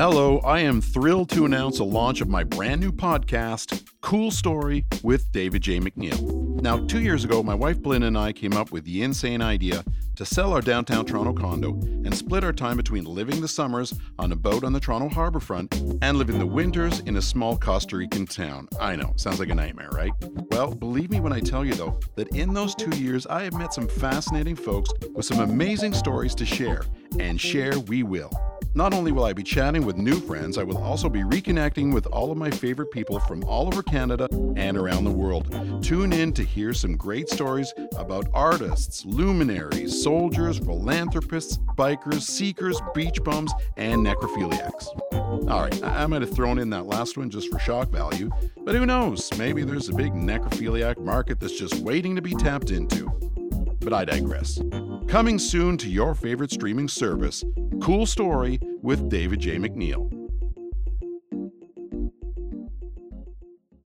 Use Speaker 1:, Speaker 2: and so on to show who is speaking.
Speaker 1: Hello, I am thrilled to announce the launch of my brand new podcast, Cool Story with David J. MacNeil. Now, two years ago, my wife Blynn and I came up with the insane idea to sell our downtown Toronto condo and split our time between living the summers on a boat on the Toronto harborfront and living the winters in a small Costa Rican town. I know, sounds like a nightmare, right? Well, believe me when I tell you, though, that in those two years, I have met some fascinating folks with some amazing stories to share, and share we will. Not only will I be chatting with new friends, I will also be reconnecting with all of my favorite people from all over Canada and around the world. Tune in to hear some great stories about artists, luminaries, soldiers, philanthropists, bikers, seekers, beach bums, and necrophiliacs. All right, I might have thrown in that last one just for shock value, but who knows? Maybe there's a big necrophiliac market that's just waiting to be tapped into. But I digress. Coming soon to your favorite streaming service, Cool Story with David J. MacNeil.